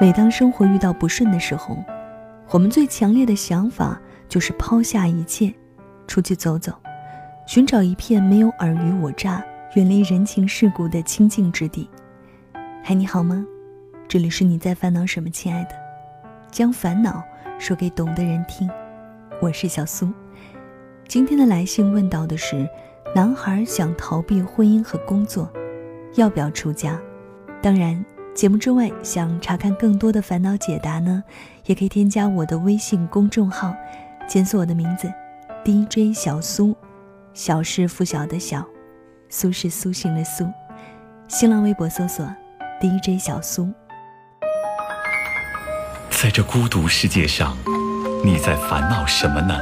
每当生活遇到不顺的时候，我们最强烈的想法就是抛下一切，出去走走，寻找一片没有尔虞我诈、远离人情世故的清静之地。嗨，你好吗？这里是你在烦恼什么，亲爱的？将烦恼说给懂的人听。我是小苏。今天的来信问到的是：男孩想逃避婚姻和工作，要不要出家？当然。节目之外，想查看更多的烦恼解答呢，也可以添加我的微信公众号，检索我的名字，DJ 小苏，小是拂晓的小，苏是苏醒的苏。新浪微博搜索 DJ 小苏。在这孤独世界上，你在烦恼什么呢？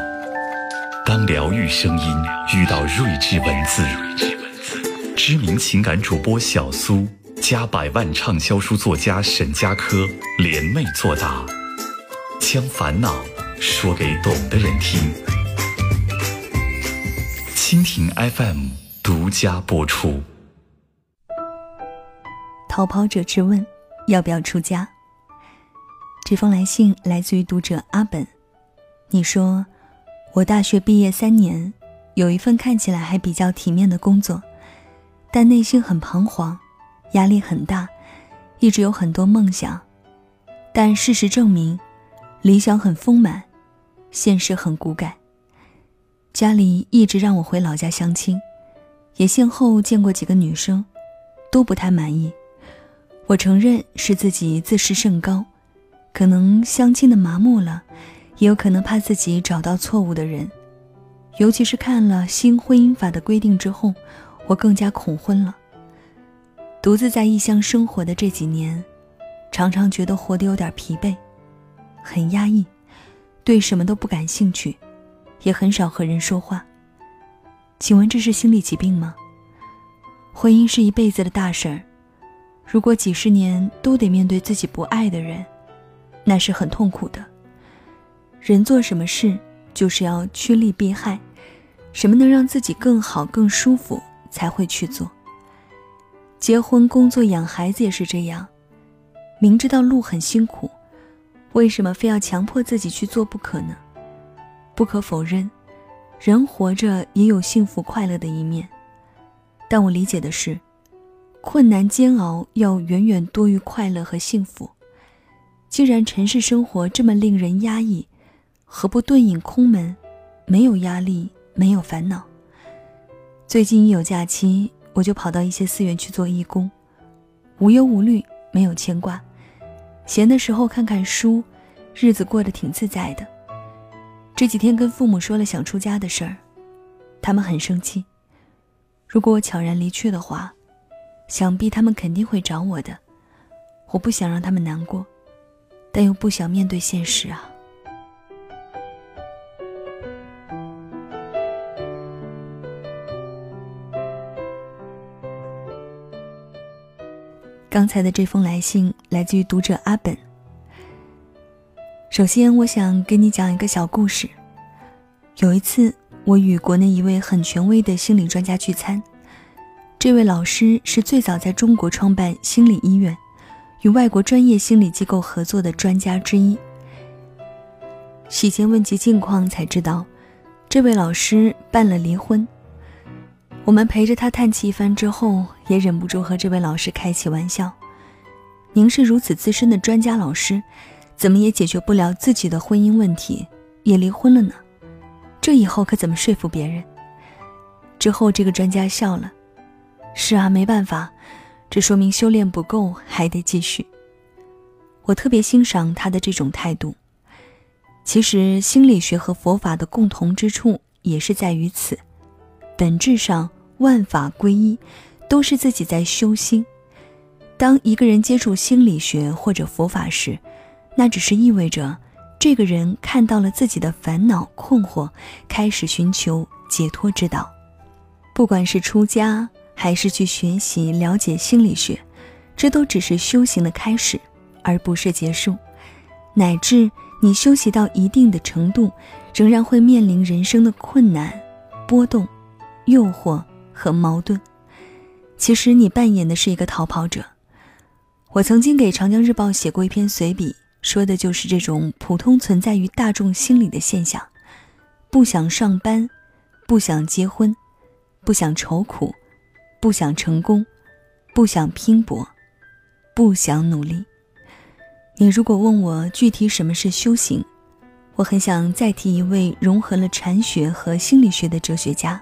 当疗愈声音遇到睿智文字，知名情感主播小苏。加百万畅销书作家沈佳柯联袂作答，将烦恼说给懂的人听。蜻蜓 FM 独家播出。逃跑者质问：要不要出家？这封来信来自于读者阿本。你说，我大学毕业三年，有一份看起来还比较体面的工作，但内心很彷徨。压力很大，一直有很多梦想，但事实证明，理想很丰满，现实很骨感。家里一直让我回老家相亲，也先后见过几个女生，都不太满意。我承认是自己自视甚高，可能相亲的麻木了，也有可能怕自己找到错误的人。尤其是看了新婚姻法的规定之后，我更加恐婚了。独自在异乡生活的这几年，常常觉得活得有点疲惫，很压抑，对什么都不感兴趣，也很少和人说话。请问这是心理疾病吗？婚姻是一辈子的大事儿，如果几十年都得面对自己不爱的人，那是很痛苦的。人做什么事就是要趋利避害，什么能让自己更好、更舒服，才会去做。结婚、工作、养孩子也是这样，明知道路很辛苦，为什么非要强迫自己去做不可呢？不可否认，人活着也有幸福快乐的一面，但我理解的是，困难煎熬要远远多于快乐和幸福。既然尘世生活这么令人压抑，何不遁隐空门，没有压力，没有烦恼？最近一有假期。我就跑到一些寺院去做义工，无忧无虑，没有牵挂，闲的时候看看书，日子过得挺自在的。这几天跟父母说了想出家的事儿，他们很生气。如果我悄然离去的话，想必他们肯定会找我的。我不想让他们难过，但又不想面对现实啊。刚才的这封来信来自于读者阿本。首先，我想跟你讲一个小故事。有一次，我与国内一位很权威的心理专家聚餐，这位老师是最早在中国创办心理医院，与外国专业心理机构合作的专家之一。席间问及近况，才知道，这位老师办了离婚。我们陪着他叹气一番之后，也忍不住和这位老师开起玩笑：“您是如此资深的专家老师，怎么也解决不了自己的婚姻问题，也离婚了呢？这以后可怎么说服别人？”之后，这个专家笑了：“是啊，没办法，这说明修炼不够，还得继续。”我特别欣赏他的这种态度。其实，心理学和佛法的共同之处也是在于此。本质上，万法归一，都是自己在修心。当一个人接触心理学或者佛法时，那只是意味着这个人看到了自己的烦恼困惑，开始寻求解脱之道。不管是出家，还是去学习了解心理学，这都只是修行的开始，而不是结束。乃至你修习到一定的程度，仍然会面临人生的困难、波动。诱惑和矛盾，其实你扮演的是一个逃跑者。我曾经给《长江日报》写过一篇随笔，说的就是这种普通存在于大众心理的现象：不想上班，不想结婚，不想愁苦，不想成功，不想拼搏，不想努力。你如果问我具体什么是修行，我很想再提一位融合了禅学和心理学的哲学家，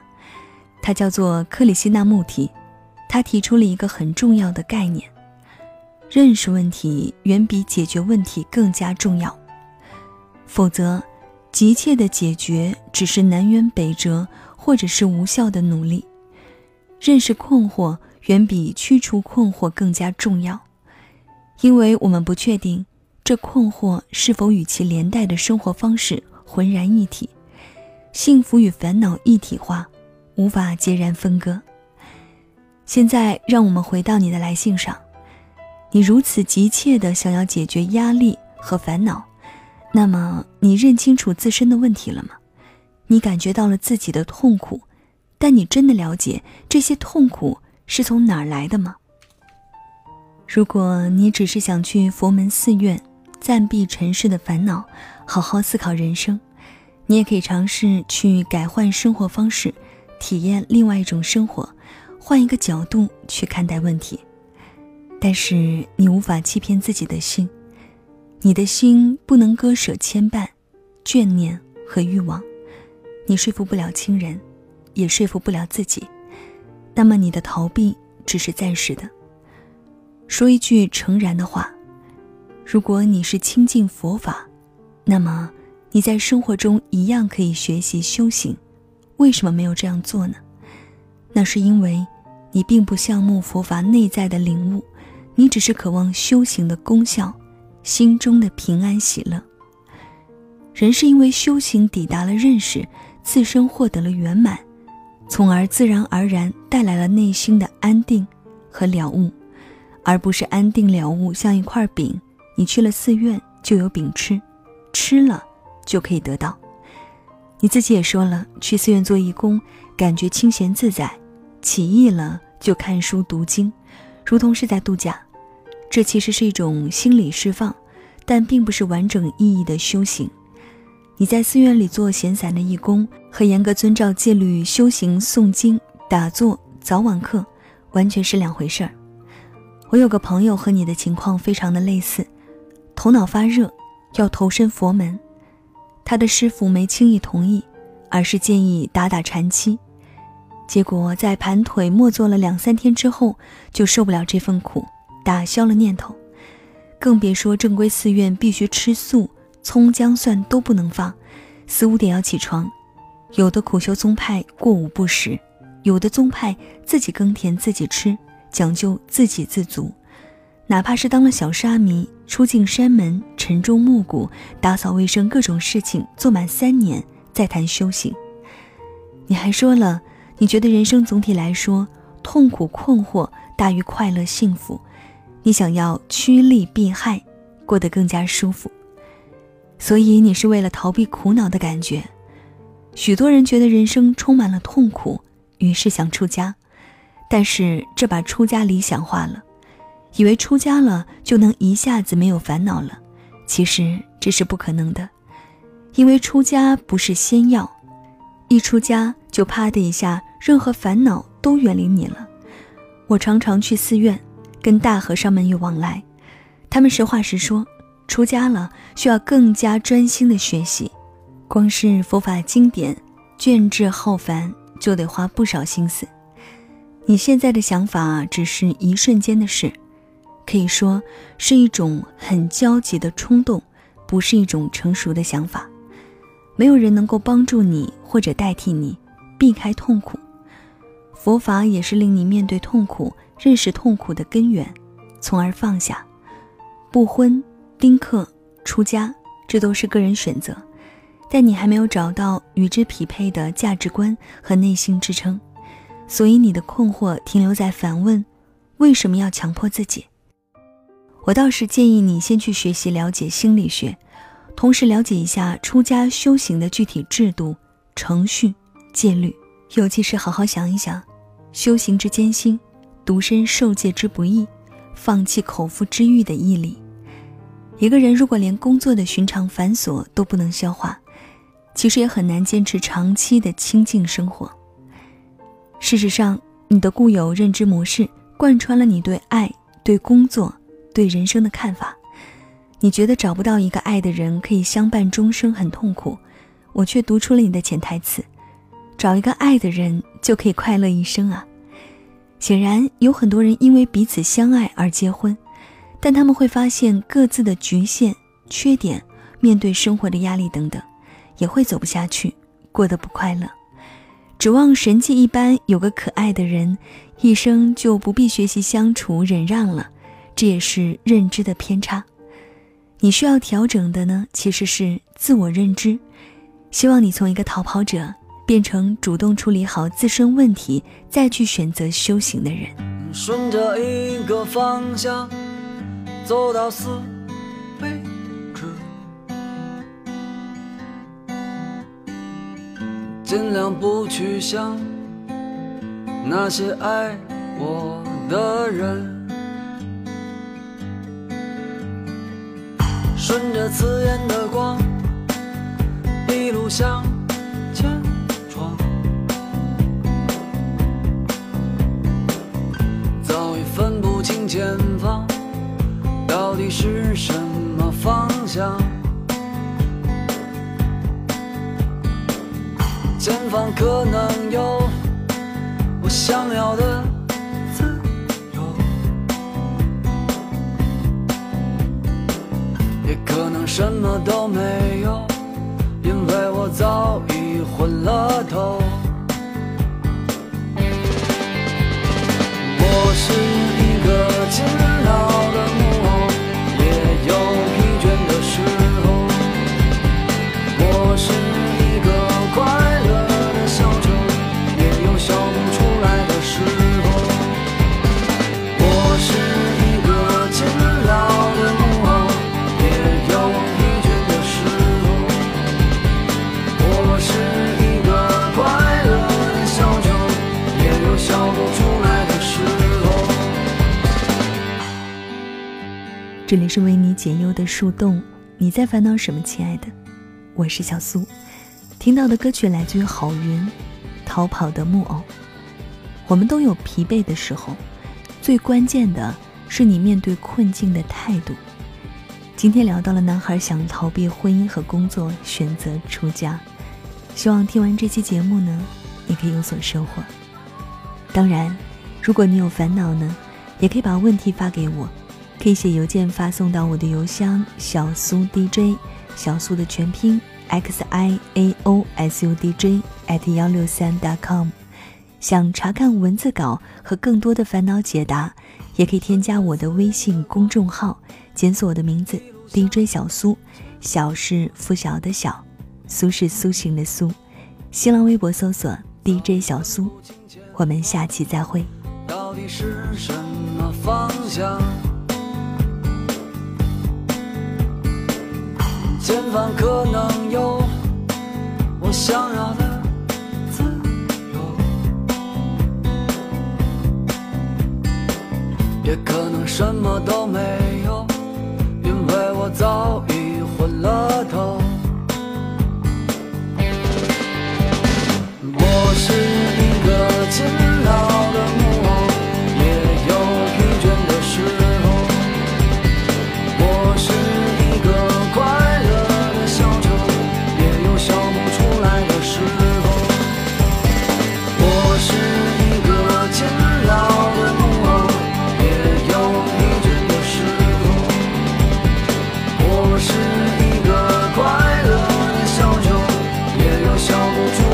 他叫做克里希那穆提。他提出了一个很重要的概念：认识问题远比解决问题更加重要。否则，急切的解决只是南辕北辙，或者是无效的努力。认识困惑远比驱除困惑更加重要。因为我们不确定这困惑是否与其连带的生活方式浑然一体，幸福与烦恼一体化，无法截然分割。现在，让我们回到你的来信上，你如此急切地想要解决压力和烦恼，那么你认清楚自身的问题了吗？你感觉到了自己的痛苦，但你真的了解这些痛苦是从哪儿来的吗？如果你只是想去佛门寺院暂避尘世的烦恼，好好思考人生，你也可以尝试去改换生活方式，体验另外一种生活，换一个角度去看待问题。但是你无法欺骗自己的心，你的心不能割舍牵绊、眷念和欲望，你说服不了亲人，也说服不了自己，那么你的逃避只是暂时的。说一句诚然的话，如果你是亲近佛法，那么你在生活中一样可以学习修行。为什么没有这样做呢？那是因为你并不羡慕佛法内在的领悟，你只是渴望修行的功效，心中的平安喜乐。人是因为修行抵达了认识，自身获得了圆满，从而自然而然带来了内心的安定和了悟。而不是安定了悟，像一块饼，你去了寺院就有饼吃，吃了就可以得到。你自己也说了，去寺院做义工，感觉清闲自在，起意了就看书读经，如同是在度假。这其实是一种心理释放，但并不是完整意义的修行。你在寺院里做闲散的义工，和严格遵照戒律修行、诵经、打坐、早晚课，完全是两回事儿。我有个朋友和你的情况非常的类似，头脑发热，要投身佛门，他的师傅没轻易同意，而是建议打打禅期，结果在盘腿默坐了两三天之后，就受不了这份苦，打消了念头，更别说正规寺院必须吃素，葱姜蒜都不能放，四五点要起床，有的苦修宗派过午不食，有的宗派自己耕田自己吃。讲究自给自足，哪怕是当了小沙弥，出进山门、晨钟暮鼓、打扫卫生各种事情做满三年，再谈修行。你还说了，你觉得人生总体来说痛苦困惑大于快乐幸福，你想要趋利避害，过得更加舒服。所以你是为了逃避苦恼的感觉。许多人觉得人生充满了痛苦，于是想出家。但是这把出家理想化了，以为出家了就能一下子没有烦恼了，其实这是不可能的，因为出家不是仙药，一出家就啪的一下，任何烦恼都远离你了。我常常去寺院，跟大和尚们有往来，他们实话实说，出家了需要更加专心的学习，光是佛法经典卷帙浩繁，就得花不少心思。你现在的想法只是一瞬间的事，可以说是一种很焦急的冲动，不是一种成熟的想法。没有人能够帮助你或者代替你避开痛苦，佛法也是令你面对痛苦、认识痛苦的根源，从而放下。不婚、丁克、出家，这都是个人选择，但你还没有找到与之匹配的价值观和内心支撑。所以你的困惑停留在反问：为什么要强迫自己？我倒是建议你先去学习了解心理学，同时了解一下出家修行的具体制度、程序、戒律，尤其是好好想一想，修行之艰辛，独身受戒之不易，放弃口腹之欲的毅力。一个人如果连工作的寻常繁琐都不能消化，其实也很难坚持长期的清静生活。事实上，你的固有认知模式贯穿了你对爱、对工作、对人生的看法。你觉得找不到一个爱的人可以相伴终生很痛苦，我却读出了你的潜台词：找一个爱的人就可以快乐一生啊！显然，有很多人因为彼此相爱而结婚。但他们会发现各自的局限、缺点，面对生活的压力等等，也会走不下去，过得不快乐。指望神迹一般有个可爱的人，一生就不必学习相处忍让了，这也是认知的偏差。你需要调整的呢，其实是自我认知。希望你从一个逃跑者变成主动处理好自身问题，再去选择修行的人。顺着一个方向。走到死为止，尽量不去想那些爱我的人，顺着刺眼的光，一路向前闯，早已分不清前方。到底是什么方向？前方可能有我想要的什么都没有，因为我早已昏了头。这里是为你解忧的树洞，你在烦恼什么，亲爱的？我是小苏。听到的歌曲来自于郝云，《逃跑的木偶》。我们都有疲惫的时候，最关键的是你面对困境的态度。今天聊到了男孩想逃避婚姻和工作，选择出家。希望听完这期节目呢，你可以有所收获。当然，如果你有烦恼呢，也可以把问题发给我。可以写邮件发送到我的邮箱小苏 DJ 小苏的全拼 x i a o s u d j at 幺六三 dot com。想查看文字稿和更多的烦恼解答，也可以添加我的微信公众号，检索我的名字 DJ 小苏，小是拂晓的小，苏是苏醒的苏。新浪微博搜索 DJ 小苏，我们下期再会。到底是什么方向？前方可能有我想要的自由，也可能什么都没有，因为我早已昏了头。笑不出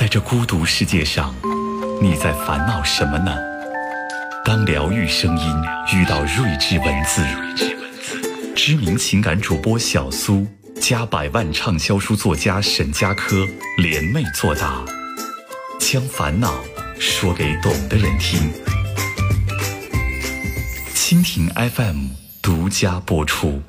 在这孤独世界上，你在烦恼什么呢？当疗愈声音遇到睿智文字，知名情感主播小苏加百万畅销书作家沈佳柯联袂作答，将烦恼说给懂的人听。蜻蜓 FM 独家播出。